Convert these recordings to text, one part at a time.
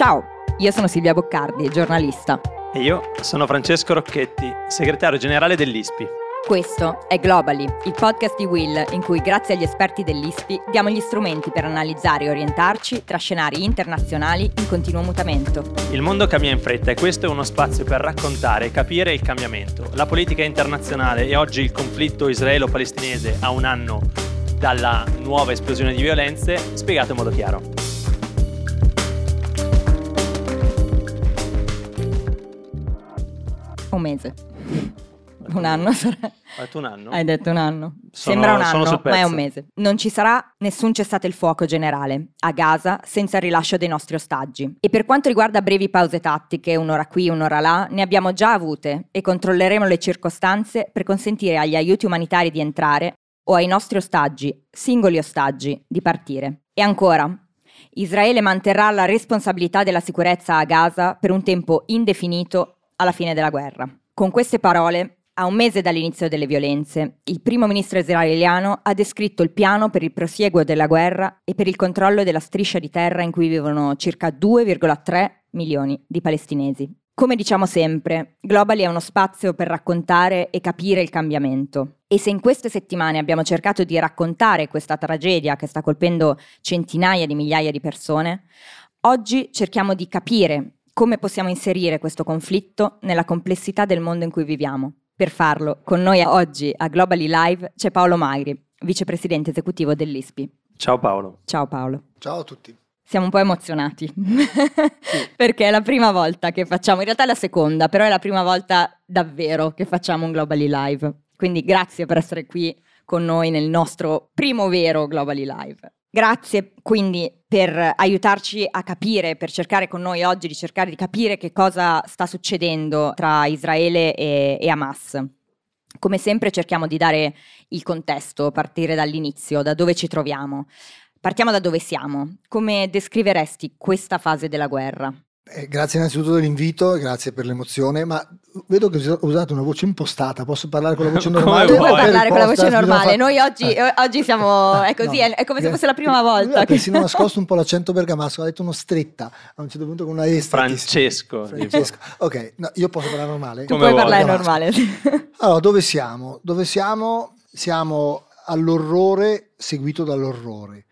Ciao, io sono Silvia Boccardi, giornalista. E io sono Francesco Rocchetti, segretario generale dell'ISPI. Questo è Globally, il podcast di Will in cui grazie agli esperti dell'ISPI diamo gli strumenti per analizzare e orientarci tra scenari internazionali in continuo mutamento. Il mondo cambia in fretta e questo è uno spazio per raccontare e capire il cambiamento. La politica internazionale e oggi il conflitto israelo-palestinese a un anno dalla nuova esplosione di violenze, spiegato in modo chiaro. Un mese. Un anno sarà. Hai detto un anno? Hai detto un anno. Sono- Sembra un anno, ma è un mese. Non ci sarà nessun cessate il fuoco generale a Gaza senza il rilascio dei nostri ostaggi. E per quanto riguarda brevi pause tattiche, un'ora qui, un'ora là, ne abbiamo già avute e controlleremo le circostanze per consentire agli aiuti umanitari di entrare o ai nostri ostaggi, singoli ostaggi, di partire. E ancora, Israele manterrà la responsabilità della sicurezza a Gaza per un tempo indefinito alla fine della guerra. Con queste parole, a un mese dall'inizio delle violenze, il primo ministro israeliano ha descritto il piano per il prosieguo della guerra e per il controllo della striscia di terra in cui vivono circa 2,3 milioni di palestinesi. Come diciamo sempre, Globally è uno spazio per raccontare e capire il cambiamento. E se in queste settimane abbiamo cercato di raccontare questa tragedia che sta colpendo centinaia di migliaia di persone, oggi cerchiamo di capire come possiamo inserire questo conflitto nella complessità del mondo in cui viviamo. Per farlo, con noi oggi a Globally Live c'è Paolo Magri, vicepresidente esecutivo dell'ISPI. Ciao Paolo. Ciao Paolo. Ciao a tutti. Siamo un po' emozionati perché è la prima volta che facciamo, in realtà è la seconda, però è la prima volta davvero che facciamo un Globally Live. Quindi grazie per essere qui con noi nel nostro primo vero Globally Live. Grazie quindi per aiutarci a capire, per cercare con noi oggi di cercare di capire che cosa sta succedendo tra Israele e, e Hamas. Come sempre cerchiamo di dare il contesto, partire dall'inizio, da dove ci troviamo. Partiamo da dove siamo. Come descriveresti questa fase della guerra? Eh, grazie innanzitutto dell'invito, grazie per l'emozione, ma vedo che ho usato una voce impostata, posso parlare con la voce normale? vuoi. Puoi Poi- parlare con la voce normale. Noi oggi, Eh. eh, oggi siamo. È così, No. è, è come se Eh, fosse la prima volta. ha che- persino nascosto un po' l'accento bergamasco, ha detto uno stretta a un certo punto con una E Francesco. Francesco. Ok, no, io posso parlare normale? Tu Come puoi vuoi. parlare normale. Allora, dove siamo? Dove siamo? Siamo all'orrore seguito dall'orrore.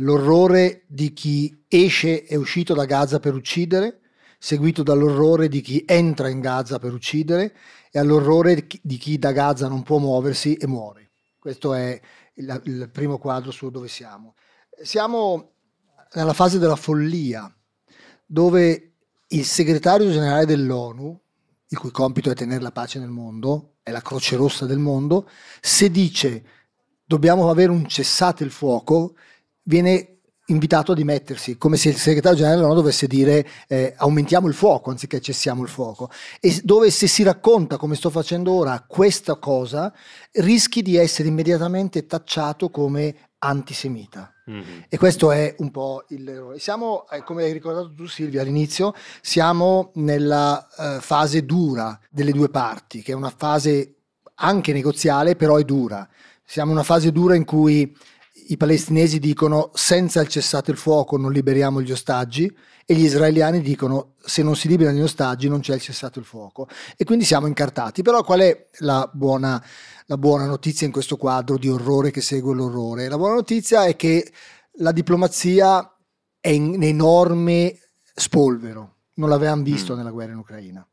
L'orrore di chi esce e è uscito da Gaza per uccidere, seguito dall'orrore di chi entra in Gaza per uccidere e all'orrore di chi- da Gaza non può muoversi e muore. Questo è il, il primo quadro su dove siamo. Siamo nella fase della follia, dove il segretario generale dell'ONU, il cui compito è tenere la pace nel mondo, è la croce rossa del mondo, se dice dobbiamo avere un cessate il fuoco, viene invitato a dimettersi, come se il segretario generale dell'ONU dovesse dire eh, aumentiamo il fuoco anziché cessiamo il fuoco. E dove se si racconta, come sto facendo ora, questa cosa, rischi di essere immediatamente tacciato come antisemita. Mhm. E questo è un po' il... Siamo, eh, come hai ricordato tu Silvia all'inizio, siamo nella eh, fase dura delle due parti, che è una fase anche negoziale, però è dura. Siamo in una fase dura in cui i palestinesi dicono senza il cessate il fuoco non liberiamo gli ostaggi e gli israeliani dicono se non si liberano gli ostaggi non c'è il cessato il fuoco. E quindi siamo incartati. Però qual è la buona, la buona notizia in questo quadro di orrore che segue l'orrore? La buona notizia è che la diplomazia è in enorme spolvero. Non l'avevamo visto Mm. nella guerra in Ucraina.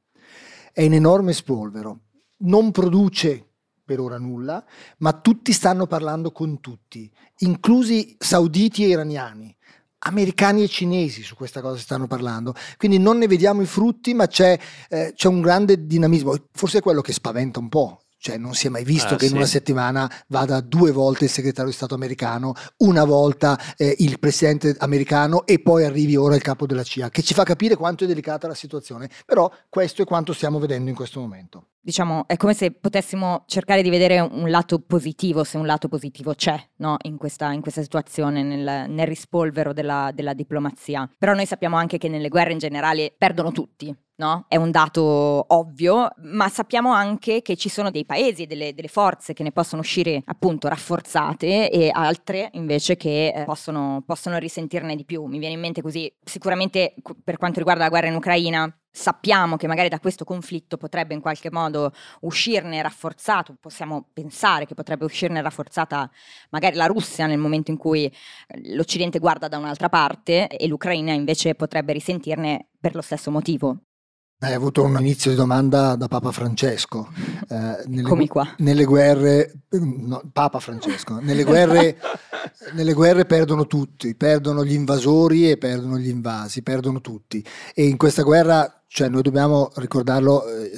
È in enorme spolvero. Non produce per ora nulla, ma tutti stanno parlando con tutti, inclusi sauditi e iraniani, americani e cinesi su questa cosa stanno parlando. Quindi non ne vediamo i frutti, ma c'è, eh, c'è un grande dinamismo. Forse è quello che spaventa un po'. Cioè non si è mai visto Ah, che in sì. una settimana vada due volte il segretario di Stato americano, una volta eh, il presidente americano e poi arrivi ora il capo della CIA, che ci fa capire quanto è delicata la situazione. Però questo è quanto stiamo vedendo in questo momento. Diciamo, è come se potessimo cercare di vedere un lato positivo, se un lato positivo c'è no? in, questa, in, questa, situazione, nel, nel rispolvero della, della diplomazia. Però noi sappiamo anche che nelle guerre in generale perdono tutti, No? È un dato ovvio, ma sappiamo anche che ci sono dei paesi e delle, delle, forze che ne possono uscire appunto rafforzate e altre invece che eh, possono, possono risentirne di più. Mi viene in mente così, sicuramente per quanto riguarda la guerra in Ucraina, sappiamo che magari da questo conflitto potrebbe in qualche modo uscirne rafforzato, possiamo pensare che potrebbe uscirne rafforzata magari la Russia nel momento in cui eh, l'Occidente guarda da un'altra parte e l'Ucraina invece potrebbe risentirne per lo stesso motivo. Hai avuto un inizio di domanda da Papa Francesco. Eh, nelle, Come qua. Nelle guerre, no, Papa Francesco, nelle guerre, nelle guerre perdono tutti, perdono gli invasori e perdono gli invasi, perdono tutti. E in questa guerra cioè noi dobbiamo ricordarlo eh,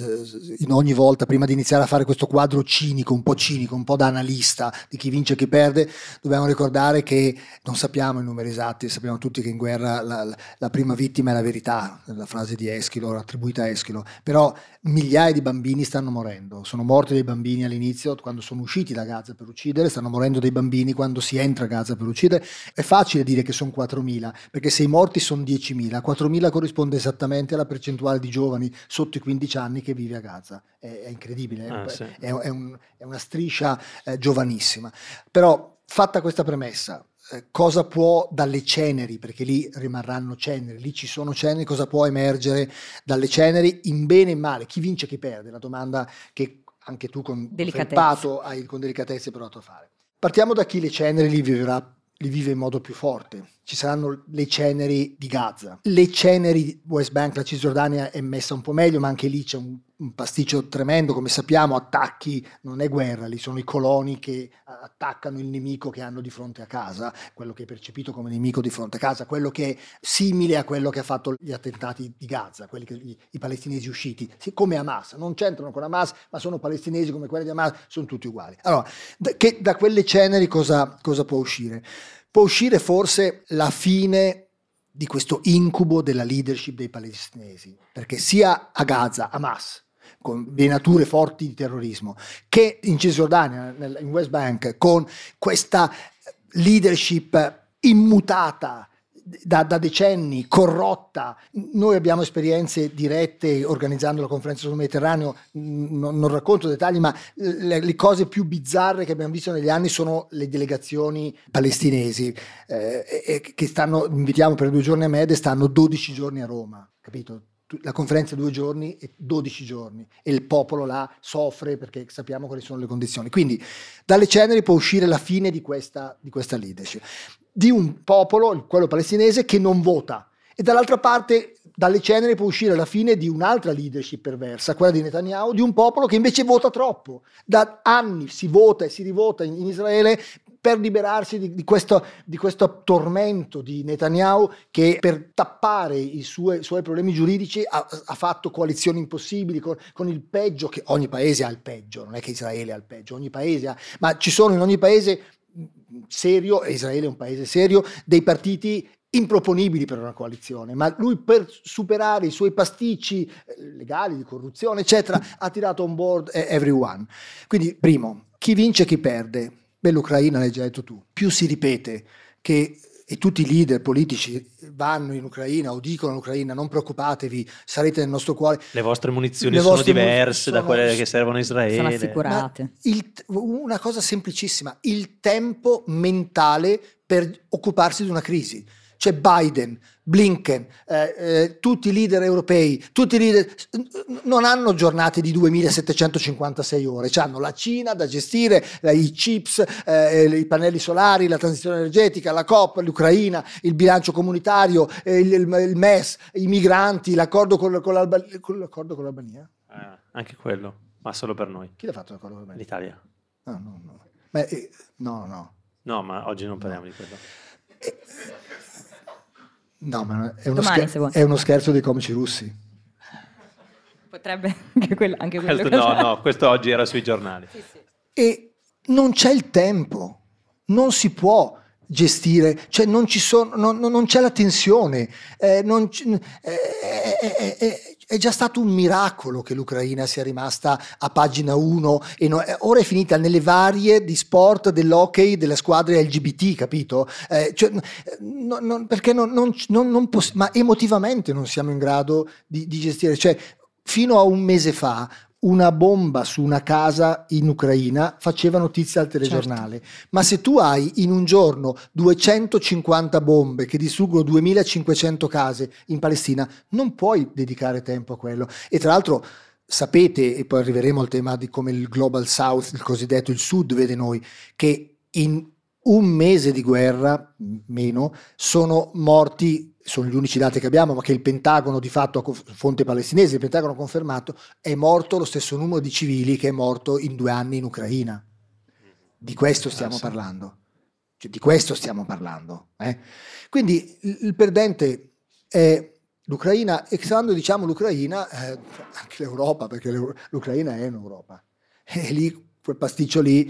in ogni volta, prima di iniziare a fare questo quadro cinico, un po' cinico, un po' da analista di chi vince e chi perde, dobbiamo ricordare che non sappiamo i numeri esatti, sappiamo tutti che in guerra la, la prima vittima è la verità, la frase di Eschilo, attribuita a Eschilo, però migliaia di bambini stanno morendo, sono morti dei bambini all'inizio quando sono usciti da Gaza per uccidere, stanno morendo dei bambini quando si entra a Gaza per uccidere, è facile dire che sono 4.000, perché se i morti sono 10.000, 4.000 corrisponde esattamente alla percentuale percentuale di giovani sotto i 15 anni che vive a Gaza. È, è incredibile, ah, è, sì. è, è, un, è, una striscia eh, giovanissima. Però fatta questa premessa, eh, cosa può dalle ceneri, perché lì rimarranno ceneri, lì ci sono ceneri, cosa può emergere dalle ceneri in bene e in male? Chi vince e chi perde? La domanda che anche tu con felpato hai con delicatezza provato a fare. Partiamo da chi le ceneri li vivrà li vive in modo più forte. Ci saranno le ceneri di Gaza. Le ceneri di West Bank, la Cisgiordania è messa un po' meglio, ma anche lì c'è un, un, pasticcio tremendo. Come sappiamo, attacchi non è guerra, lì sono i coloni che attaccano il nemico che hanno di fronte a casa, quello che è percepito come nemico di fronte a casa, quello che è simile a quello che ha fatto gli attentati di Gaza, quelli che, gli, i palestinesi usciti, come Hamas. Non c'entrano con Hamas, ma sono palestinesi come quelli di Hamas, sono tutti uguali. Allora, da, che, da quelle ceneri cosa, cosa può uscire? Può uscire forse la fine di questo incubo della leadership dei palestinesi, perché sia a Gaza, Hamas, con venature forti di terrorismo, che in Cisgiordania, in West Bank, con questa leadership immutata, da, da, decenni, corrotta. Noi abbiamo esperienze dirette organizzando la conferenza sul Mediterraneo, non, non racconto dettagli, ma le, le, cose più bizzarre che abbiamo visto negli anni sono le delegazioni palestinesi eh, che stanno, invitiamo per due giorni a Med e stanno 12 giorni a Roma, capito? La conferenza due giorni e 12 giorni e il popolo là soffre perché sappiamo quali sono le condizioni. Quindi dalle ceneri può uscire la fine di questa, di questa leadership di un popolo, quello palestinese, che non vota. E dall'altra parte, dalle ceneri può uscire la fine di un'altra leadership perversa, quella di Netanyahu, di un popolo che invece vota troppo. Da anni si vota e si rivota in, in Israele per liberarsi di, di, questo, di, questo, tormento di Netanyahu che per tappare i suoi, suoi problemi giuridici ha, ha, fatto coalizioni impossibili con, con, il peggio, che ogni paese ha il peggio, non è che Israele ha il peggio, ogni paese ha, ma ci sono in ogni paese serio, e Israele è un paese serio, dei partiti improponibili per una coalizione, ma lui per superare i suoi pasticci eh, legali di corruzione, eccetera, ha tirato on board eh, everyone. Quindi, primo, chi vince e chi perde? Beh, l'Ucraina l'hai già detto tu. Più si ripete che e tutti i leader politici vanno in Ucraina o dicono all'Ucraina non preoccupatevi, sarete nel nostro cuore. Le vostre munizioni Le sono vostre diverse sono, da quelle che servono a Israele. Sono assicurate. Il, una cosa semplicissima, il tempo mentale per occuparsi di una crisi c'è Biden, Blinken, eh, eh, tutti i leader europei, tutti i leader non hanno giornate di 2756 ore, hanno la Cina da gestire, eh, i chips, eh, i pannelli solari, la transizione energetica, la COP, l'Ucraina, il bilancio comunitario, eh, il, il, il, MES, i migranti, l'accordo con, con, l'Alba, con, l'accordo con l'Albania. Eh, anche quello, ma solo per noi. Chi l'ha fatto l'accordo con l'Albania? L'Italia. No, no, no. Ma, no, no. No, ma oggi non parliamo no. di quello. No, ma è uno, Domani, scher- è uno scherzo dei comici russi. Potrebbe anche quello. Anche quello questo, no, no, questo oggi era sui giornali. Sì, sì. E non c'è il tempo, non si può gestire, cioè non, ci sono, non, non c'è la tensione, eh, non, eh, eh, eh, è già stato un miracolo che l'Ucraina sia rimasta a pagina 1 e no, ora è finita nelle varie di sport dell'hockey delle squadre LGBT, capito? Eh, cioè, no, no, perché non, poss- ma emotivamente non siamo in grado di, di gestire. Cioè, fino a un mese fa una bomba su una casa in Ucraina faceva notizia al telegiornale. Certo. Ma se tu hai in un giorno 250 bombe che distruggono 2500 case in Palestina, non puoi dedicare tempo a quello. E tra l'altro sapete, e poi arriveremo al tema di come il Global South, il cosiddetto il Sud, vede noi, che in un mese di guerra, meno, sono morti sono gli unici dati che abbiamo, ma che il Pentagono di fatto, fonte palestinese, il Pentagono ha confermato, è morto lo stesso numero di civili che è morto in due anni in Ucraina. Di questo stiamo ah, parlando. Cioè, di questo stiamo parlando. Eh? Quindi il, il, perdente è l'Ucraina, e quando diciamo l'Ucraina, eh, anche l'Europa, perché l'Ucraina è in Europa. E lì, quel pasticcio lì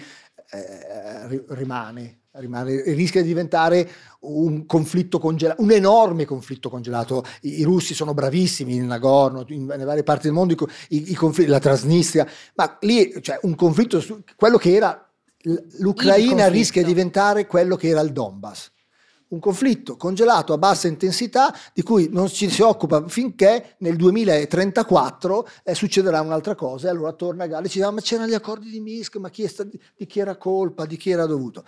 eh, rimane rimane, rischia di diventare un conflitto congelato, un enorme conflitto congelato. I, i russi sono bravissimi in Nagorno, in, nelle varie parti del mondo, i, i conflitti, la Transnistria, ma lì cioè, un conflitto, su, quello che era l'Ucraina rischia di diventare quello che era il Donbass un conflitto congelato a bassa intensità di cui non ci si occupa finché nel 2034 eh, succederà un'altra cosa e allora torna a Galli e ci dice ma c'erano gli accordi di Minsk, ma chi, stati, di chi era colpa, di chi era dovuto.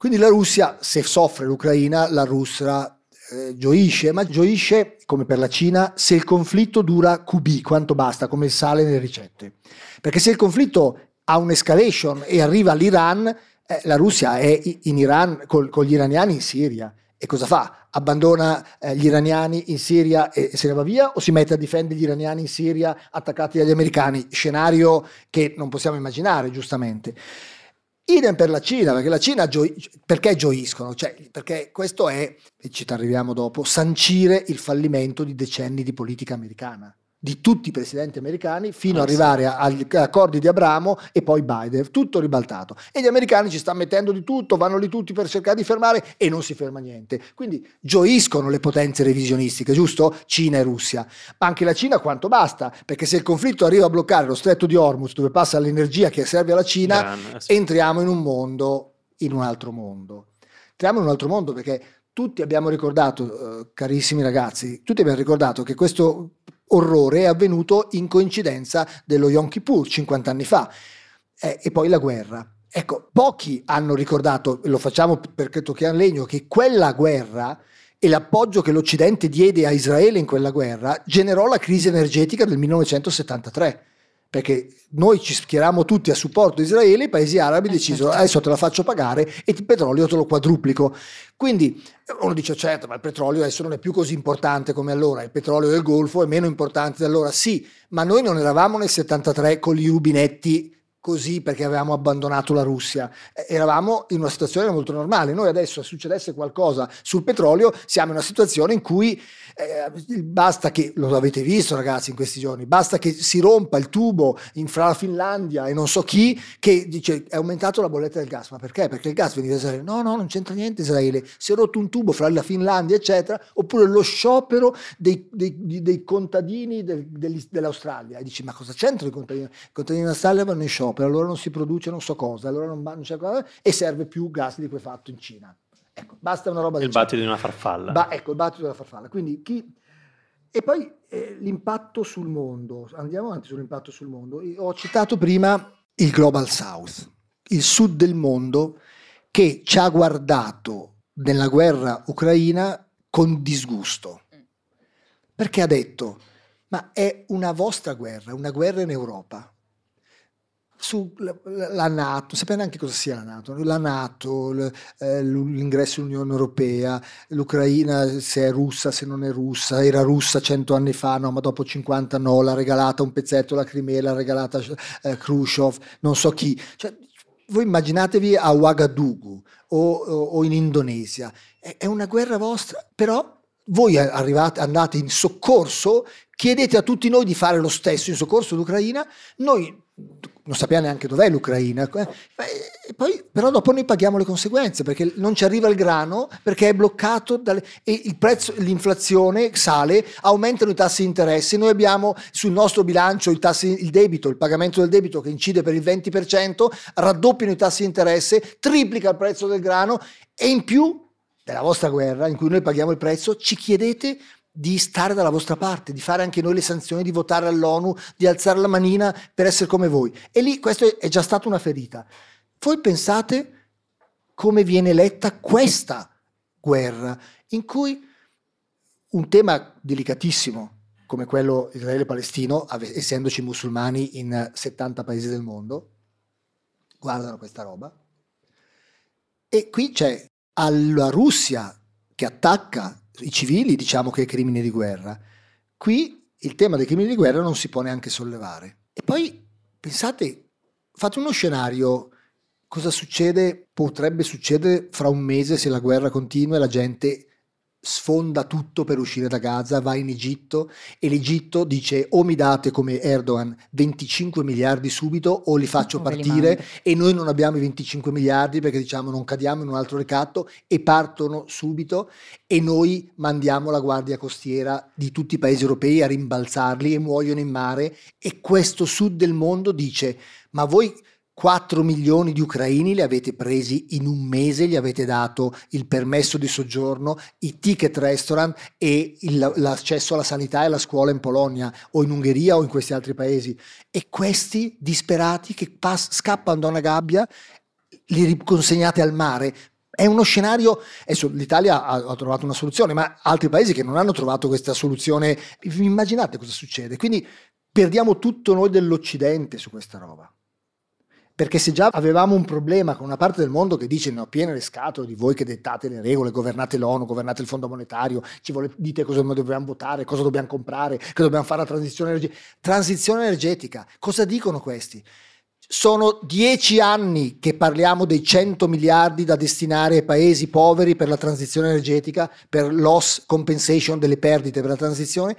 Quindi la Russia, se soffre l'Ucraina, la Russia eh, gioisce, ma gioisce come per la Cina se il conflitto dura QB, quanto basta, come il sale nelle ricette. Perché se il conflitto ha un'escalation e arriva all'Iran, eh, la Russia è in Iran col, con gli iraniani in Siria. E cosa fa? Abbandona eh, gli iraniani in Siria e, e se ne va via o si mette a difendere gli iraniani in Siria attaccati dagli americani? Scenario che non possiamo immaginare, giustamente. Idem per la Cina, perché la Cina gio- perché gioiscono? Cioè, perché questo è, e ci arriviamo dopo, sancire il fallimento di decenni di politica americana di tutti i presidenti americani fino ad arrivare agli accordi di Abramo e poi Biden, tutto ribaltato. E gli americani ci stanno mettendo di tutto, vanno lì tutti per cercare di fermare e non si ferma niente. Quindi gioiscono le potenze revisionistiche, giusto? Cina e Russia. Ma anche la Cina quanto basta, perché se il conflitto arriva a bloccare lo stretto di Hormuz dove passa l'energia che serve alla Cina, Gran, sì. entriamo in un mondo, in un altro mondo. Entriamo in un altro mondo perché tutti abbiamo ricordato, eh, carissimi ragazzi, tutti abbiamo ricordato che questo orrore è avvenuto in coincidenza dello Yom Kippur 50 anni fa eh, e poi la guerra. Ecco, pochi hanno ricordato, lo facciamo perché tocchiamo legno, che quella guerra e l'appoggio che l'Occidente diede a Israele in quella guerra generò la crisi energetica del 1973 perché noi ci schieriamo tutti a supporto di Israele, i paesi arabi eh, decisero certo. adesso te la faccio pagare e il petrolio te lo quadruplico. Quindi uno dice certo, ma il petrolio adesso non è più così importante come allora, il petrolio del Golfo è meno importante di allora, sì, ma noi non eravamo nel 73 con i rubinetti così perché avevamo abbandonato la Russia. Eravamo in una situazione molto normale. Noi adesso, se succedesse qualcosa sul petrolio, siamo in una situazione in cui eh, basta che, lo avete visto ragazzi in questi giorni, basta che si rompa il tubo in, fra la Finlandia e non so chi, che dice è aumentato la bolletta del gas. Ma perché? Perché il gas viene da Israele. No, no, non c'entra niente Israele. Si è rotto un tubo fra la Finlandia, eccetera, oppure lo sciopero dei, dei, dei contadini del, dell'Australia. E dici, ma cosa c'entra i contadini? I contadini dell'Australia vanno in sciopero, allora non si produce non so cosa, allora non, non c'è cosa, e serve più gas di quel fatto in Cina. Ecco, basta una roba del Il battito di una farfalla. Ba- ecco, il battito della farfalla. Quindi chi... E poi eh, l'impatto sul mondo. Andiamo avanti sull'impatto sul mondo. Io ho citato prima il Global South, il sud del mondo che ci ha guardato nella guerra ucraina con disgusto. Perché ha detto, ma è una vostra guerra, una guerra in Europa sulla Nato, sapete anche cosa sia la Nato, la Nato, eh, l'ingresso all'Unione Europea, l'Ucraina se è russa, se non è russa, era russa cento anni fa, no, ma dopo 50 no, l'ha regalata un pezzetto la Crimea, l'ha regalata eh, Khrushchev, non so chi. Cioè, voi immaginatevi a Ouagadougou o, o, in Indonesia, è, è una guerra vostra, però voi arrivate, andate in soccorso, chiedete a tutti noi di fare lo stesso in soccorso d'Ucraina, noi non sapeva neanche dov'è l'Ucraina. Eh, poi, però dopo noi paghiamo le conseguenze perché non ci arriva il grano perché è bloccato dalle, e il prezzo, l'inflazione sale, aumentano i tassi di interesse. Noi abbiamo sul nostro bilancio il, tassi, il debito, il pagamento del debito che incide per il 20%, raddoppiano i tassi di interesse, triplica il prezzo del grano e in più della vostra guerra in cui noi paghiamo il prezzo ci chiedete di stare dalla vostra parte, di fare anche noi le sanzioni, di votare all'ONU, di alzare la manina per essere come voi. E lì questo è già stata una ferita. Voi pensate come viene letta questa guerra, in cui un tema delicatissimo come quello Israele-Palestino, essendoci musulmani in 70 paesi del mondo, guardano questa roba. E qui c'è alla Russia che attacca i civili diciamo che è crimine di guerra. Qui il tema dei crimini di guerra non si può neanche sollevare. E poi pensate, fate uno scenario, cosa succede, potrebbe succedere fra un mese se la guerra continua e la gente sfonda tutto per uscire da Gaza, va in Egitto e l'Egitto dice o mi date come Erdogan 25 miliardi subito o li faccio o partire e noi non abbiamo i 25 miliardi perché diciamo non cadiamo in un altro ricatto e partono subito e noi mandiamo la guardia costiera di tutti i paesi europei a rimbalzarli e muoiono in mare e questo sud del mondo dice ma voi 4 milioni di ucraini li avete presi in un mese, gli avete dato il permesso di soggiorno, i ticket restaurant e il, l'accesso alla sanità e alla scuola in Polonia o in Ungheria o in questi altri paesi. E questi disperati che pass- scappano da una gabbia li riconsegnate al mare. È uno scenario, adesso l'Italia ha, ha trovato una soluzione, ma altri paesi che non hanno trovato questa soluzione, immaginate cosa succede. Quindi perdiamo tutto noi dell'Occidente su questa roba. Perché se già avevamo un problema con una parte del mondo che dice no, piene le scatole di voi che dettate le regole, governate l'ONU, governate il Fondo Monetario, ci vuole, dite cosa dobbiamo votare, cosa dobbiamo comprare, che dobbiamo fare la transizione energetica. Transizione energetica, cosa dicono questi? Sono dieci anni che parliamo dei 100 miliardi da destinare ai paesi poveri per la transizione energetica, per loss compensation delle perdite per la transizione.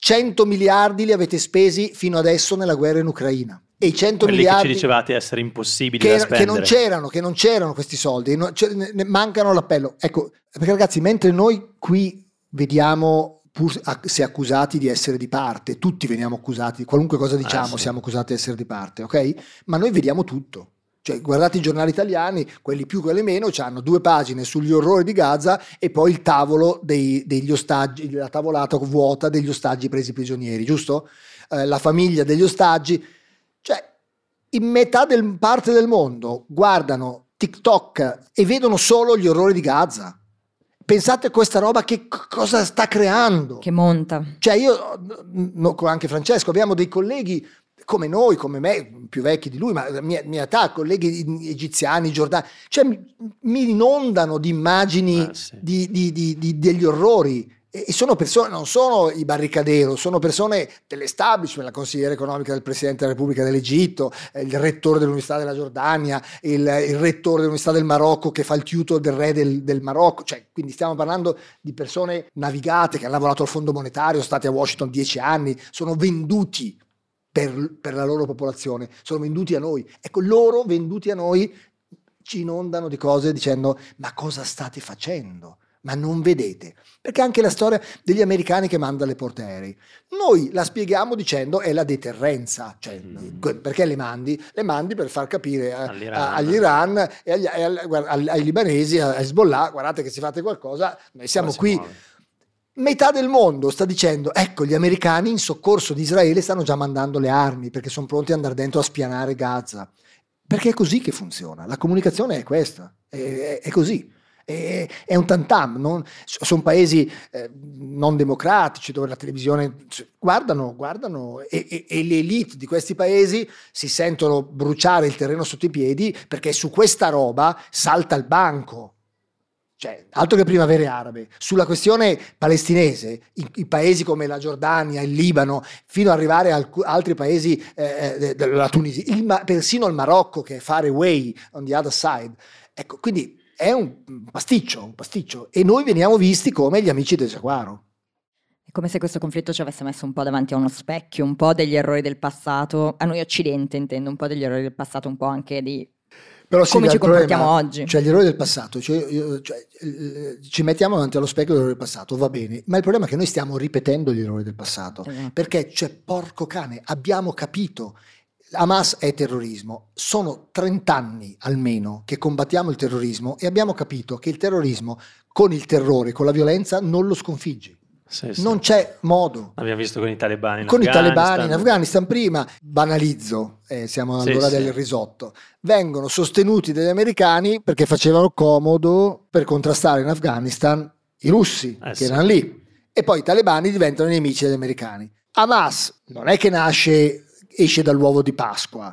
100 miliardi li avete spesi fino adesso nella guerra in Ucraina e i 100 Quelli miliardi che ci dicevate essere impossibili che, da spendere. che non c'erano, che non c'erano questi soldi, ne, mancano l'appello. Ecco, perché ragazzi, mentre noi qui vediamo pur se accusati di essere di parte, tutti veniamo accusati, qualunque cosa diciamo ah, sì. siamo accusati di essere di parte, ok? Ma noi vediamo tutto. Cioè, guardate i giornali italiani, quelli più, quelli meno, hanno due pagine sugli orrori di Gaza e poi il tavolo dei, degli ostaggi, la tavolata vuota degli ostaggi presi prigionieri, giusto? Eh, la famiglia degli ostaggi cioè, in metà del parte del mondo guardano TikTok e vedono solo gli orrori di Gaza. Pensate a questa roba che cosa sta creando. Che monta. Cioè io, no, anche Francesco, abbiamo dei colleghi come noi, come me, più vecchi di lui, ma mia, mia età, colleghi egiziani, giordani, cioè mi, inondano di immagini ah, sì. di, di, di, degli orrori e sono persone, non sono i barricadero, sono persone dell'establishment, la consigliera economica del Presidente della Repubblica dell'Egitto, eh, il rettore dell'Università della Giordania, il, il rettore dell'Università del Marocco che fa il tutor del re del, del, Marocco, cioè, quindi stiamo parlando di persone navigate che hanno lavorato al Fondo Monetario, sono stati a Washington dieci anni, sono venduti per, per la loro popolazione, sono venduti a noi. Ecco, loro venduti a noi ci inondano di cose dicendo ma cosa state facendo? ma non vedete. Perché anche la storia degli americani che mandano le porte aerei. Noi la spieghiamo dicendo è la deterrenza, cioè, mm. perché le mandi? Le mandi per far capire a, a, all'Iran e agli, ai, ai libanesi, a Hezbollah, guardate che se fate qualcosa, noi siamo qui. Metà del mondo sta dicendo, ecco, gli americani in soccorso di Israele stanno già mandando le armi perché sono pronti ad andare dentro a spianare Gaza. Perché è così che funziona. La comunicazione è questa, è, è, così è, un tantam, sono paesi eh, non democratici dove la televisione guardano, guardano e, e, e, le elite di questi paesi si sentono bruciare il terreno sotto i piedi perché su questa roba salta il banco. Cioè, altro che primavere arabe. Sulla questione palestinese, i, i, paesi come la Giordania, il Libano, fino ad arrivare a altri paesi, eh, eh la Tunisia, il, persino il Marocco che è far away on the other side. Ecco, quindi è un pasticcio, un pasticcio. E noi veniamo visti come gli amici del Giaguaro. È come se questo conflitto ci avesse messo un po' davanti a uno specchio, un po' degli errori del passato, a noi occidente intendo, un po' degli errori del passato, un po' anche di però come ci comportiamo problema, oggi. Cioè gli errori del passato, cioè, cioè, eh, ci mettiamo davanti allo specchio degli errori del passato, va bene, ma il problema è che noi stiamo ripetendo gli errori del passato, esatto. perché c'è porco cane, abbiamo capito, Hamas è terrorismo, sono 30 anni almeno che combattiamo il terrorismo e abbiamo capito che il terrorismo con il terrore, con la violenza non lo sconfiggi. Sì, sì. Non c'è modo. L'abbiamo visto con i talebani in con Afghanistan. i talebani in Afghanistan prima, banalizzo, eh, siamo all'ora sì, del risotto, vengono sostenuti dagli americani perché facevano comodo per contrastare in Afghanistan i russi eh, che erano lì e poi i talebani diventano nemici degli americani. Hamas non è che nasce, esce dall'uovo di Pasqua,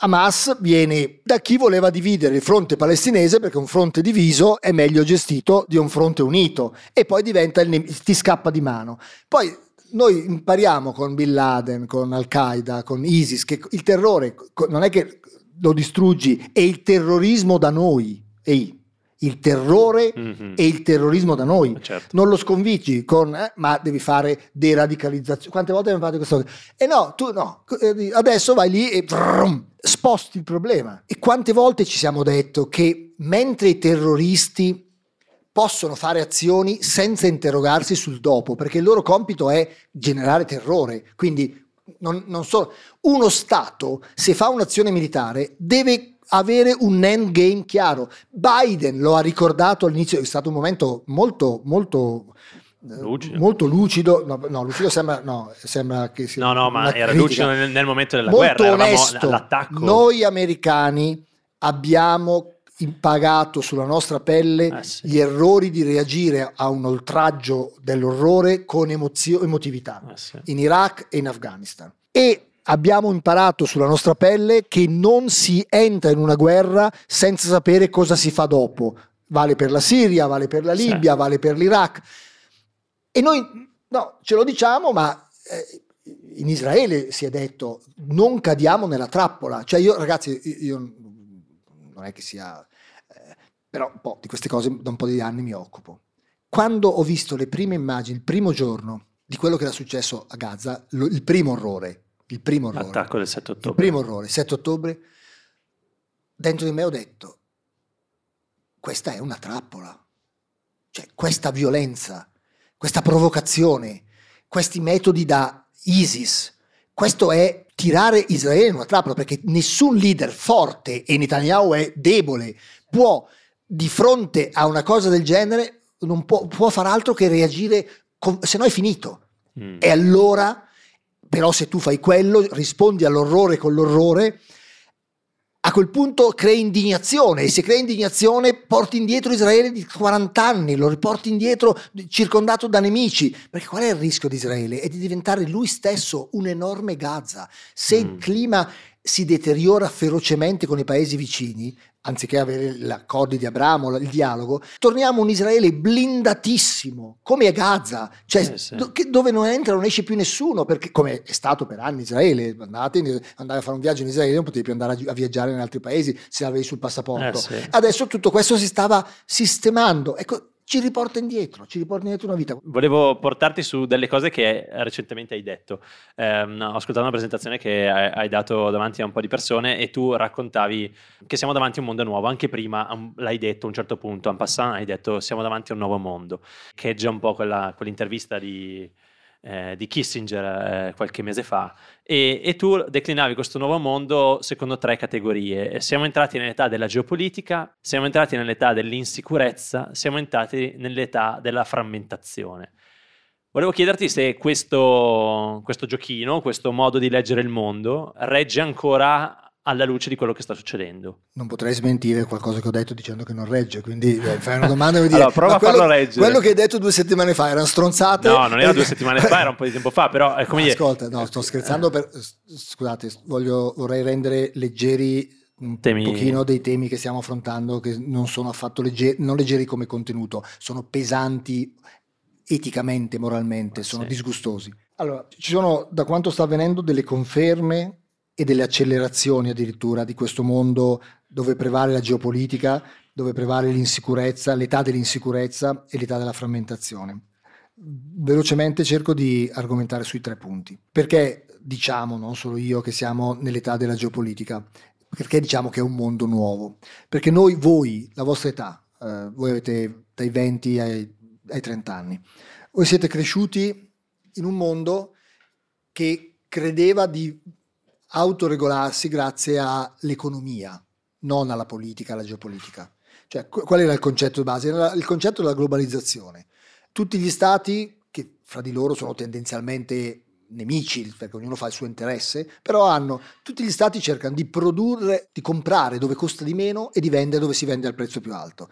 Hamas viene da chi voleva dividere il fronte palestinese perché un fronte diviso è meglio gestito di un fronte unito e poi diventa il, ti scappa di mano. Poi noi impariamo con Bin Laden, con Al-Qaeda, con ISIS che il terrore non è che lo distruggi, è il terrorismo da noi. Ehi, il terrore mm-hmm. e il terrorismo da noi. Certo. Non lo sconvinci con, eh, ma devi fare deradicalizzazione. Quante volte abbiamo fatto questo? E no, tu no, eh, adesso vai lì e brum, sposti il problema. E quante volte ci siamo detto che mentre i terroristi possono fare azioni senza interrogarsi sul dopo, perché il loro compito è generare terrore. Quindi non, non solo uno Stato, se fa un'azione militare, deve avere un endgame chiaro. Biden lo ha ricordato all'inizio, è stato un momento molto, molto eh, lucido. molto lucido, no, no, lucido sembra, no, sembra che sia No, no, ma era critica. lucido nel, nel, momento della molto guerra, onesto. all'attacco. Noi americani abbiamo impagato sulla nostra pelle eh sì. gli errori di reagire a un oltraggio dell'orrore con emozio- emotività eh sì. in Iraq e in Afghanistan. E abbiamo imparato sulla nostra pelle che non si entra in una guerra senza sapere cosa si fa dopo. Vale per la Siria, vale per la Libia, sì. vale per l'Iraq. E noi no, ce lo diciamo, ma eh, in Israele si è detto non cadiamo nella trappola. Cioè io ragazzi, io non è che sia... Eh, però un po' di queste cose da un po' di anni mi occupo. Quando ho visto le prime immagini, il primo giorno di quello che era successo a Gaza, lo, il primo orrore, il primo orrore. L'attacco del 7 ottobre. Il primo orrore, 7 ottobre. Dentro di me ho detto, questa è una trappola. Cioè, questa violenza, questa provocazione, questi metodi da ISIS, questo è tirare Israele in una trappola perché nessun leader forte, e Netanyahu è debole, può di fronte a una cosa del genere, non può, può far altro che reagire, con, se no è finito. Mm. E allora però se tu fai quello, rispondi all'orrore con l'orrore, a quel punto crei indignazione e se crei indignazione porti indietro Israele di 40 anni, lo riporti indietro circondato da nemici, perché qual è il rischio di Israele? È di diventare lui stesso un enorme Gaza. Se mm. il clima si deteriora ferocemente con i paesi vicini, anziché avere gli accordi di Abramo, il dialogo, torniamo un Israele blindatissimo, come a Gaza, cioè eh sì. do, dove non entra, non esce più nessuno, perché come è stato per anni Israele, andate, andare a fare un viaggio in Israele non potevi più andare a, a viaggiare in altri paesi se avevi sul passaporto. Eh sì. Adesso tutto questo si stava sistemando. Ecco, ci riporta indietro, ci riporta indietro una vita. Volevo portarti su delle cose che recentemente hai detto. Eh, ho ascoltato una presentazione che hai dato davanti a un po' di persone e tu raccontavi che siamo davanti a un mondo nuovo. Anche prima l'hai detto a un certo punto, en passant hai detto siamo davanti a un nuovo mondo, che è già un po' quella, quell'intervista di eh, di Kissinger eh, qualche mese fa e, e, tu declinavi questo nuovo mondo secondo tre categorie. Siamo entrati nell'età della geopolitica, siamo entrati nell'età dell'insicurezza, siamo entrati nell'età della frammentazione. Volevo chiederti se questo, questo giochino, questo modo di leggere il mondo, regge ancora alla luce di quello che sta succedendo. Non potrei smentire qualcosa che ho detto dicendo che non regge, quindi eh, fai una domanda e dire, allora, prova a quello, farlo reggere. Quello che hai detto due settimane fa erano stronzate? No, non era due settimane fa, era un po' di tempo fa, però è come dire... Ascolta, no, sto scherzando, per, scusate, voglio, vorrei rendere leggeri un temi... pochino dei temi che stiamo affrontando, che non sono affatto leggeri, non leggeri come contenuto, sono pesanti eticamente, moralmente, sono sì. disgustosi. Allora, ci sono da quanto sta avvenendo delle conferme e delle accelerazioni addirittura di questo mondo dove prevale la geopolitica, dove prevale l'insicurezza, l'età dell'insicurezza e l'età della frammentazione. velocemente cerco di argomentare sui tre punti. Perché diciamo, non solo io, che siamo nell'età della geopolitica? Perché diciamo che è un mondo nuovo? Perché noi, voi, la vostra età, eh, voi avete dai 20 ai, ai 30 anni, voi siete cresciuti in un mondo che credeva di autoregolarsi grazie all'economia, non alla politica, alla geopolitica. Cioè, qual era il concetto di base? Era il concetto della globalizzazione. Tutti gli stati, che fra di loro sono tendenzialmente nemici, perché ognuno fa il suo interesse, però hanno, tutti gli stati cercano di produrre, di comprare dove costa di meno e di vendere dove si vende al prezzo più alto.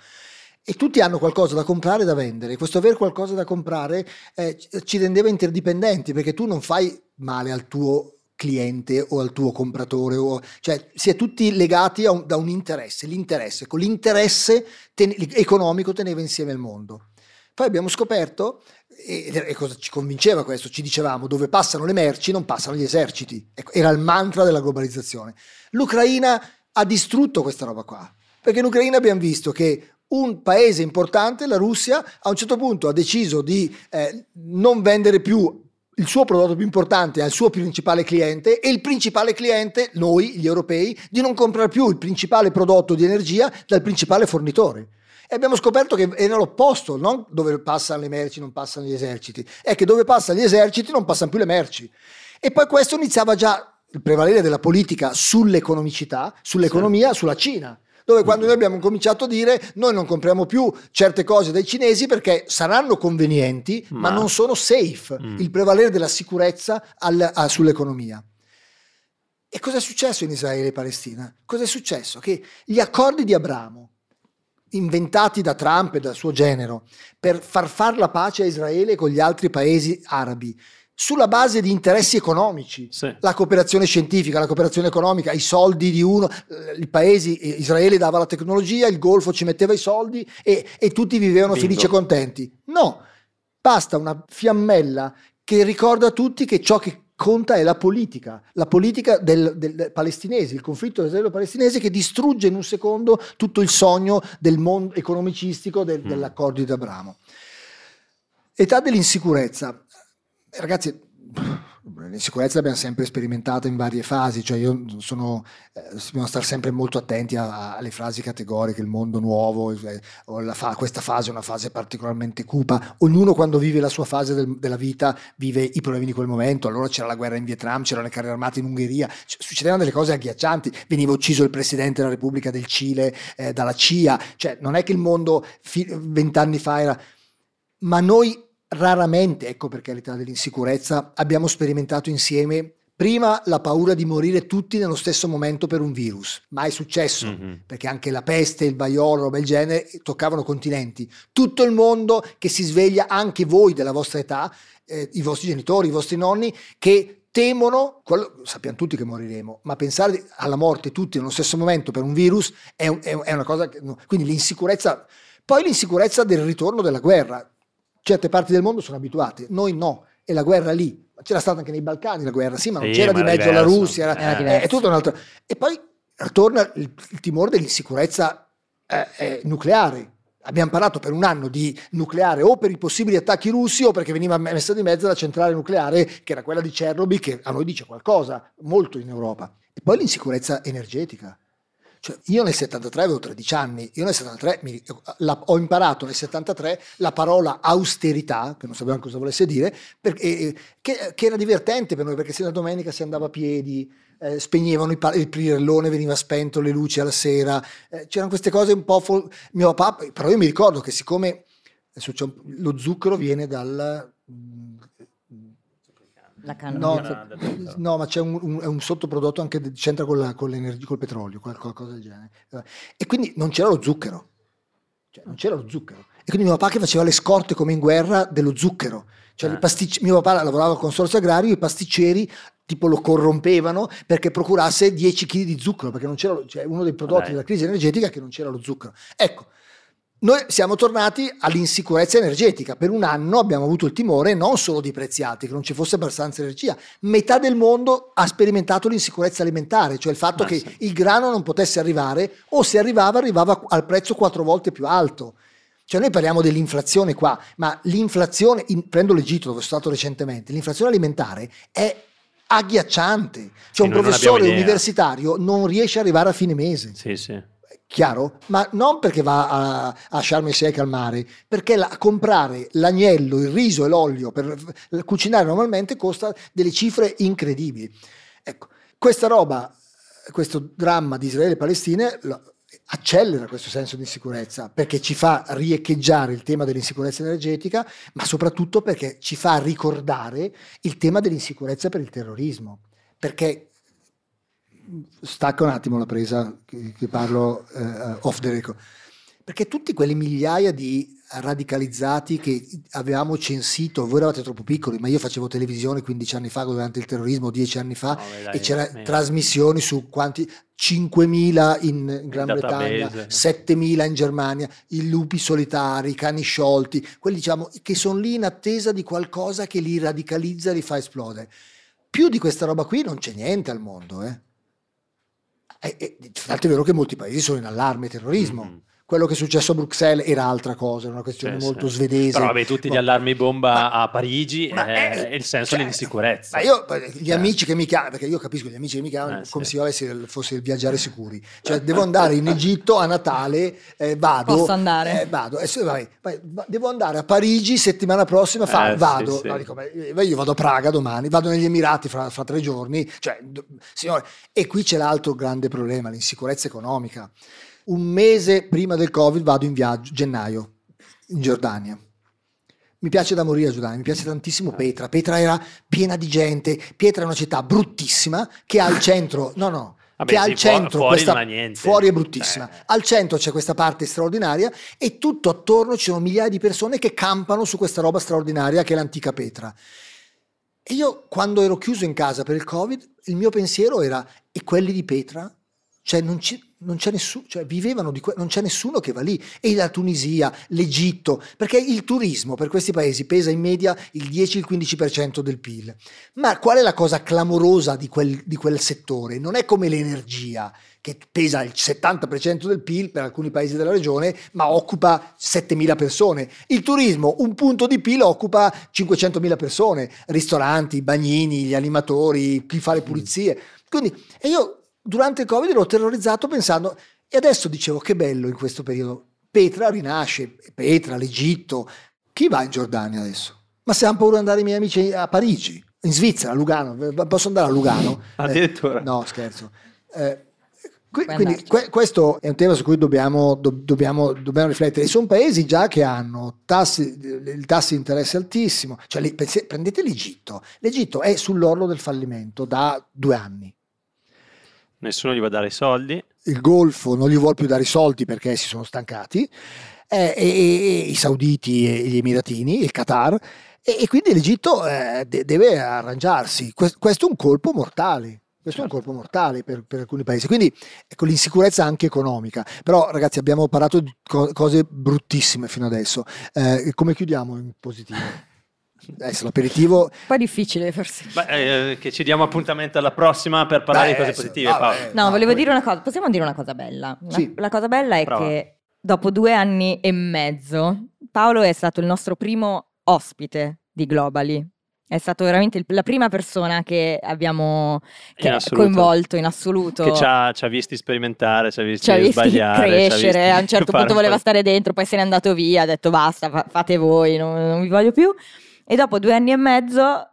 E tutti hanno qualcosa da comprare e da vendere. Questo aver qualcosa da comprare eh, ci rendeva interdipendenti perché tu non fai male al tuo cliente o al tuo compratore, o, cioè si è tutti legati un, da un interesse, l'interesse, con l'interesse ten- economico teneva insieme il mondo. Poi abbiamo scoperto, e, e, cosa ci convinceva questo, ci dicevamo dove passano le merci non passano gli eserciti, ecco, era il mantra della globalizzazione. L'Ucraina ha distrutto questa roba qua, perché in Ucraina abbiamo visto che un paese importante, la Russia, a un certo punto ha deciso di eh, non vendere più il suo prodotto più importante al suo principale cliente e il principale cliente, noi gli europei, di non comprare più il principale prodotto di energia dal principale fornitore. E abbiamo scoperto che era l'opposto, non dove passano le merci non passano gli eserciti, è che dove passano gli eserciti non passano più le merci. E poi questo iniziava già il prevalere della politica sull'economicità, sull'economia, sulla Cina dove quando noi abbiamo cominciato a dire noi non compriamo più certe cose dai cinesi perché saranno convenienti ma, ma non sono safe, mm. il prevalere della sicurezza al, a, sull'economia. E cosa è successo in Israele e Palestina? Cosa è successo? Che gli accordi di Abramo, inventati da Trump e dal suo genero, per far far la pace a Israele con gli altri paesi arabi, sulla base di interessi economici, sì. la cooperazione scientifica, la cooperazione economica, i soldi di uno, eh, i paesi, eh, Israele dava la tecnologia, il Golfo ci metteva i soldi e, e tutti vivevano Bingo. felici e contenti. No, basta una fiammella che ricorda a tutti che ciò che conta è la politica, la politica del, del, del palestinese, il conflitto israelo-palestinese che distrugge in un secondo tutto il sogno del mondo economicistico del, mm. dell'accordo di Abramo. Età dell'insicurezza ragazzi, l'insicurezza l'abbiamo sempre sperimentata in varie fasi, cioè io sono, eh, dobbiamo stare sempre molto attenti a, a, alle frasi categoriche, il mondo nuovo, eh, fa, questa fase è una fase particolarmente cupa, ognuno quando vive la sua fase del, della vita vive i problemi di quel momento, allora c'era la guerra in Vietnam, c'erano le carriere armate in Ungheria, c- succedevano delle cose agghiaccianti, veniva ucciso il presidente della Repubblica del Cile eh, dalla CIA, cioè non è che il mondo vent'anni fa era... Ma noi raramente, ecco perché l'età dell'insicurezza, abbiamo sperimentato insieme prima la paura di morire tutti nello stesso momento per un virus, mai successo, mm-hmm. perché anche la peste, il vaiolo, roba del genere, toccavano continenti. Tutto il mondo che si sveglia, anche voi della vostra età, eh, i vostri genitori, i vostri nonni, che temono, quello, sappiamo tutti che moriremo, ma pensare alla morte tutti nello stesso momento per un virus è, è, è una cosa che... Quindi l'insicurezza... Poi l'insicurezza del ritorno della guerra certe parti del mondo sono abituate, noi no, e la guerra lì. C'era stata anche nei Balcani la guerra, sì, ma non sì, c'era ma di mezzo diverso. la Russia, era, era è tutto un altro. E poi torna il, il timore dell'insicurezza eh, eh, nucleare. Abbiamo parlato per un anno di nucleare o per i possibili attacchi russi o perché veniva messa di mezzo la centrale nucleare che era quella di Chernobyl che a noi dice qualcosa, molto in Europa. E poi l'insicurezza energetica. Cioè, io nel 73 avevo 13 anni, io nel 73 mi, la, ho imparato nel 73 la parola austerità, che non sapevamo cosa volesse dire, perché, che, che, era divertente per noi perché se la domenica si andava a piedi, eh, spegnevano il, il pirellone, veniva spento le luci alla sera, eh, c'erano queste cose un po'... Fol- mio papà, però io mi ricordo che siccome un, lo zucchero viene dal... La canna no, no, ma c'è un, un, un sottoprodotto anche che c'entra con, la, con l'energia, col petrolio, qualcosa del genere. E quindi non c'era lo zucchero. Cioè, non c'era lo zucchero. E quindi mio papà che faceva le scorte come in guerra dello zucchero. Cioè, eh. pasticci- mio papà lavorava al consorzio agrario, i pasticceri tipo lo corrompevano perché procurasse 10 kg di zucchero, perché non c'era, cioè uno dei prodotti Vabbè. della crisi energetica che non c'era lo zucchero. Ecco, noi siamo tornati all'insicurezza energetica. Per un anno abbiamo avuto il timore non solo di prezzi alti, che non ci fosse abbastanza energia. Metà del mondo ha sperimentato l'insicurezza alimentare, cioè il fatto ah, che sì. il grano non potesse arrivare o se arrivava arrivava al prezzo quattro volte più alto. Cioè noi parliamo dell'inflazione qua, ma l'inflazione, in, prendo l'Egitto dove sono stato recentemente, l'inflazione alimentare è agghiacciante. Cioè un professore universitario non riesce ad arrivare a fine mese. Sì, sì. Chiaro? Ma non perché va a, a Sharm el al mare, perché la, comprare l'agnello, il riso e l'olio per cucinare normalmente costa delle cifre incredibili. Ecco, questa roba, questo dramma di Israele e Palestina accelera questo senso di insicurezza perché ci fa riecheggiare il tema dell'insicurezza energetica, ma soprattutto perché ci fa ricordare il tema dell'insicurezza per il terrorismo. Perché stacca un attimo la presa che, parlo uh, off the record. Perché tutti quelle migliaia di radicalizzati che avevamo censito, voi eravate troppo piccoli, ma io facevo televisione 15 anni fa durante il terrorismo, 10 anni fa, no, dai, e c'era meno. trasmissioni su quanti 5.000 in Gran Bretagna, 7.000 in Germania, i lupi solitari, i cani sciolti, quelli diciamo che sono lì in attesa di qualcosa che li radicalizza e li fa esplodere. Più di questa roba qui non c'è niente al mondo, eh. E, e, è vero che molti paesi sono in allarme terrorismo. Mm-hmm quello che è successo a Bruxelles era altra cosa, era una questione sì, molto sì. svedese. Però vabbè, tutti gli allarmi bomba ma, a Parigi ma è, è, il senso cioè, dell'insicurezza. Ma io, gli cioè. amici che mi chiamano, perché io capisco gli amici che mi chiamano eh, come sì. se io fosse il viaggiare sicuri. Cioè, devo andare in Egitto a Natale, eh, vado. Posso andare? Eh, vado, eh, vabbè, vabbè, devo andare a Parigi settimana prossima, fa, eh, vado. No, dico, io vado a Praga domani, vado negli Emirati fra, fra tre giorni. Cioè, signore, e qui c'è l'altro grande problema, l'insicurezza economica un mese prima del Covid vado in viaggio, gennaio, in Giordania. Mi piace da morire a Giordania, mi piace tantissimo Petra. Petra era piena di gente, Pietra è una città bruttissima che ha al centro, no no, Vabbè, che sì, al centro fuori, questa, fuori è bruttissima. Eh. Al centro c'è questa parte straordinaria e tutto attorno ci sono migliaia di persone che campano su questa roba straordinaria che è l'antica Petra. E io quando ero chiuso in casa per il Covid, il mio pensiero era e quelli di Petra? Cioè non, ci, non c'è nessuno, cioè vivevano di que- non c'è nessuno che va lì. E la Tunisia, l'Egitto, perché il turismo per questi paesi pesa in media il 10-15% del PIL. Ma qual è la cosa clamorosa di quel, di quel settore? Non è come l'energia, che pesa il 70% del PIL per alcuni paesi della regione, ma occupa 7.000 persone. Il turismo, un punto di PIL, occupa 500.000 persone, ristoranti, bagnini, gli animatori, chi fa le pulizie. Quindi, e io durante il Covid ero terrorizzato pensando, e adesso dicevo che bello in questo periodo, Petra rinasce, Petra, l'Egitto, chi va in Giordania adesso? Ma se hanno paura di andare i miei amici a Parigi, in Svizzera, a Lugano, posso andare a Lugano? Addirittura. Eh, no, scherzo. Eh, quindi que- questo è un tema su cui dobbiamo, do- dobbiamo, dobbiamo riflettere. sono paesi già che hanno tassi, il tasso di interesse altissimo. Cioè, prendete l'Egitto. L'Egitto è sull'orlo del fallimento da due anni. Nessuno gli va a dare i soldi. Il Golfo non gli vuole più dare i soldi perché si sono stancati, eh, e, e, i sauditi e gli emiratini, il Qatar, e, e quindi l'Egitto eh, de- deve arrangiarsi. Questo, questo è un colpo mortale. Questo è un colpo mortale per, per, alcuni paesi, quindi ecco l'insicurezza anche economica. Però ragazzi abbiamo parlato di co- cose bruttissime fino adesso. Eh, come chiudiamo in positivo? Adesso l'aperitivo. Un po' difficile forse. Beh, eh, che ci diamo appuntamento alla prossima per parlare Beh, di cose positive. No, Paolo. no, no volevo dire una cosa. Possiamo dire una cosa bella? Sì. La, cosa bella è Prova. che dopo due anni e mezzo, Paolo è stato il nostro primo ospite di Globally. È stato veramente il, la prima persona che abbiamo che in coinvolto in assoluto. Che ci ha, ci ha, visti sperimentare, ci ha visti, ci ha visti sbagliare. crescere. Visti a un certo punto voleva stare dentro, poi se n'è andato via, ha detto basta, fa, fate voi, non, non vi voglio più. E dopo due anni e mezzo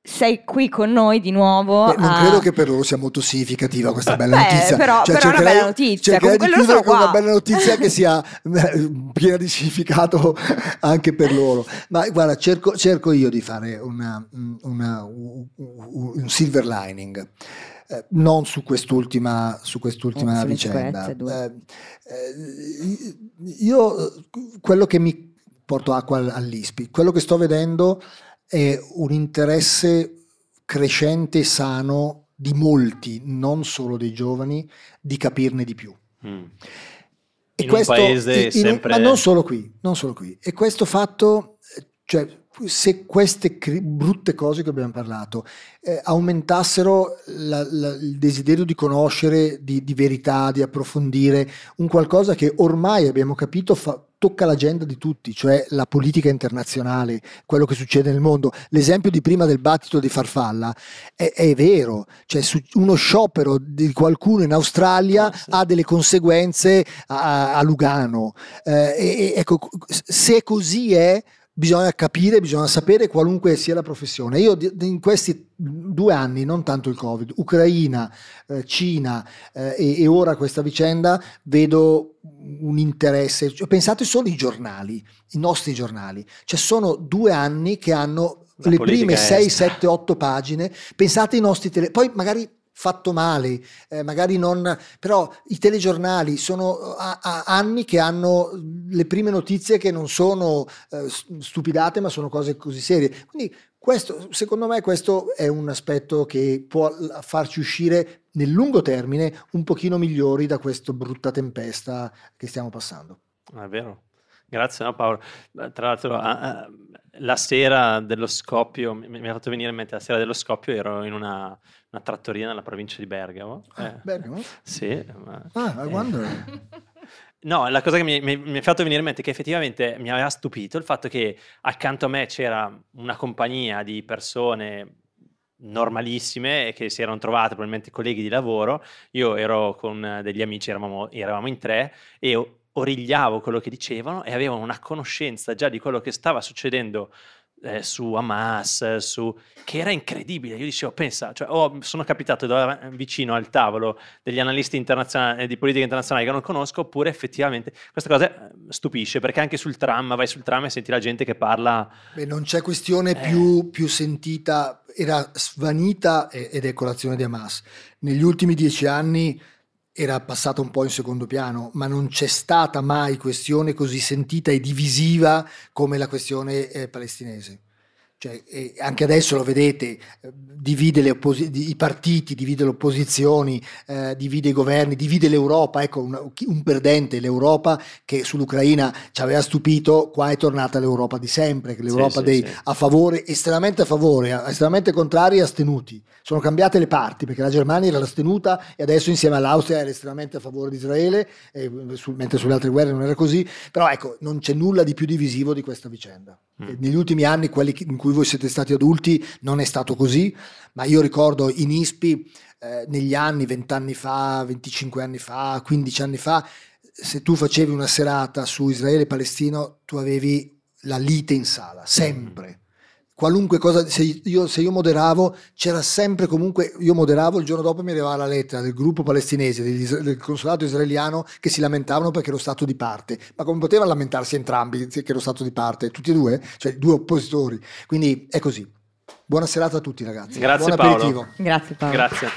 sei qui con noi di nuovo. Beh, non a... credo che per loro sia molto significativa questa bella Beh, notizia. Però, cioè, però è una bella notizia. Cercherei di chiudere con una bella notizia che sia eh, piena di significato anche per loro. Ma guarda, cerco, cerco io di fare una, una, un silver lining. Eh, non su quest'ultima, su quest'ultima oh, vicenda. Eh, eh, io quello che mi porto acqua all'ISPI. Quello che sto vedendo è un interesse crescente e sano di molti, non solo dei giovani, di capirne di più. Mm. E in questo, un paese in, sempre... Ma non solo qui, non solo qui. E questo fatto, cioè, se queste cri- brutte cose che abbiamo parlato eh, aumentassero la, la, il desiderio di conoscere, di, di, verità, di approfondire, un qualcosa che ormai abbiamo capito fa, tocca l'agenda di tutti, cioè la politica internazionale, quello che succede nel mondo. L'esempio di prima del battito di Farfalla è, è vero, cioè uno sciopero di qualcuno in Australia ah, ha delle conseguenze a, a Lugano. Eh, e, ecco, se così è, bisogna capire, bisogna sapere qualunque sia la professione. Io in questi due anni, non tanto il Covid, Ucraina, eh, Cina eh, e, e, ora questa vicenda, vedo un interesse. Cioè, pensate solo ai giornali, i nostri giornali. Cioè sono due anni che hanno la le prime 6, 7, 8 pagine. Pensate ai nostri tele... Poi magari fatto male, eh, magari non, però i telegiornali sono a, a anni che hanno le prime notizie che non sono eh, stupidate, ma sono cose così serie. Quindi questo, secondo me questo è un aspetto che può farci uscire nel lungo termine un pochino migliori da questa brutta tempesta che stiamo passando. È vero. Grazie no, Paolo. Tra l'altro la sera dello scoppio, mi ha fatto venire in mente la sera dello scoppio, ero in una una trattoria nella provincia di Bergamo. Ah, eh. Bergamo? Sì. Ma, ah, I wonder. No, la cosa che mi, mi, mi, ha fatto venire in mente è che effettivamente mi aveva stupito il fatto che accanto a me c'era una compagnia di persone normalissime che si erano trovate probabilmente colleghi di lavoro. Io ero con degli amici, eravamo, eravamo in tre e origliavo quello che dicevano e avevano una conoscenza già di quello che stava succedendo eh, su Hamas, su... che era incredibile. Io dicevo, pensa, cioè, oh, sono capitato da, vicino al tavolo degli analisti internazionali di politica internazionale che non conosco, oppure effettivamente questa cosa eh, stupisce, perché anche sul tram, vai sul tram e senti la gente che parla... Beh, non c'è questione eh. più, più sentita, era svanita ed è colazione di Hamas. Negli ultimi dieci anni era passata un po' in secondo piano, ma non c'è stata mai questione così sentita e divisiva come la questione eh, palestinese. Cioè, eh, anche adesso lo vedete, eh, divide opposi- i partiti, divide le opposizioni, eh, divide i governi, divide l'Europa. Ecco, un, un, perdente, l'Europa che sull'Ucraina ci aveva stupito, qua è tornata l'Europa di sempre, l'Europa sì, dei sì, a favore, estremamente a favore, estremamente contrari e astenuti. Sono cambiate le parti, perché la Germania era l'astenuta e adesso insieme all'Austria era estremamente a favore di Israele, su, mentre sulle altre guerre non era così. Però ecco, non c'è nulla di più divisivo di questa vicenda. Mm. Negli ultimi anni, quelli in cui voi siete stati adulti, non è stato così, ma io ricordo in ISPI eh, negli anni, 20 anni fa, 25 anni fa, 15 anni fa, se tu facevi una serata su Israele e Palestino, tu avevi la lite in sala, sempre qualunque cosa, se io, se io, moderavo, c'era sempre comunque, io moderavo, il giorno dopo mi arrivava la lettera del gruppo palestinese, degli, del consolato israeliano, che si lamentavano perché ero stato di parte. Ma come potevano lamentarsi entrambi che ero stato di parte? Tutti e due? Cioè due oppositori. Quindi è così. Buona serata a tutti ragazzi. Grazie Buon Paolo. aperitivo. Grazie Paolo. Grazie.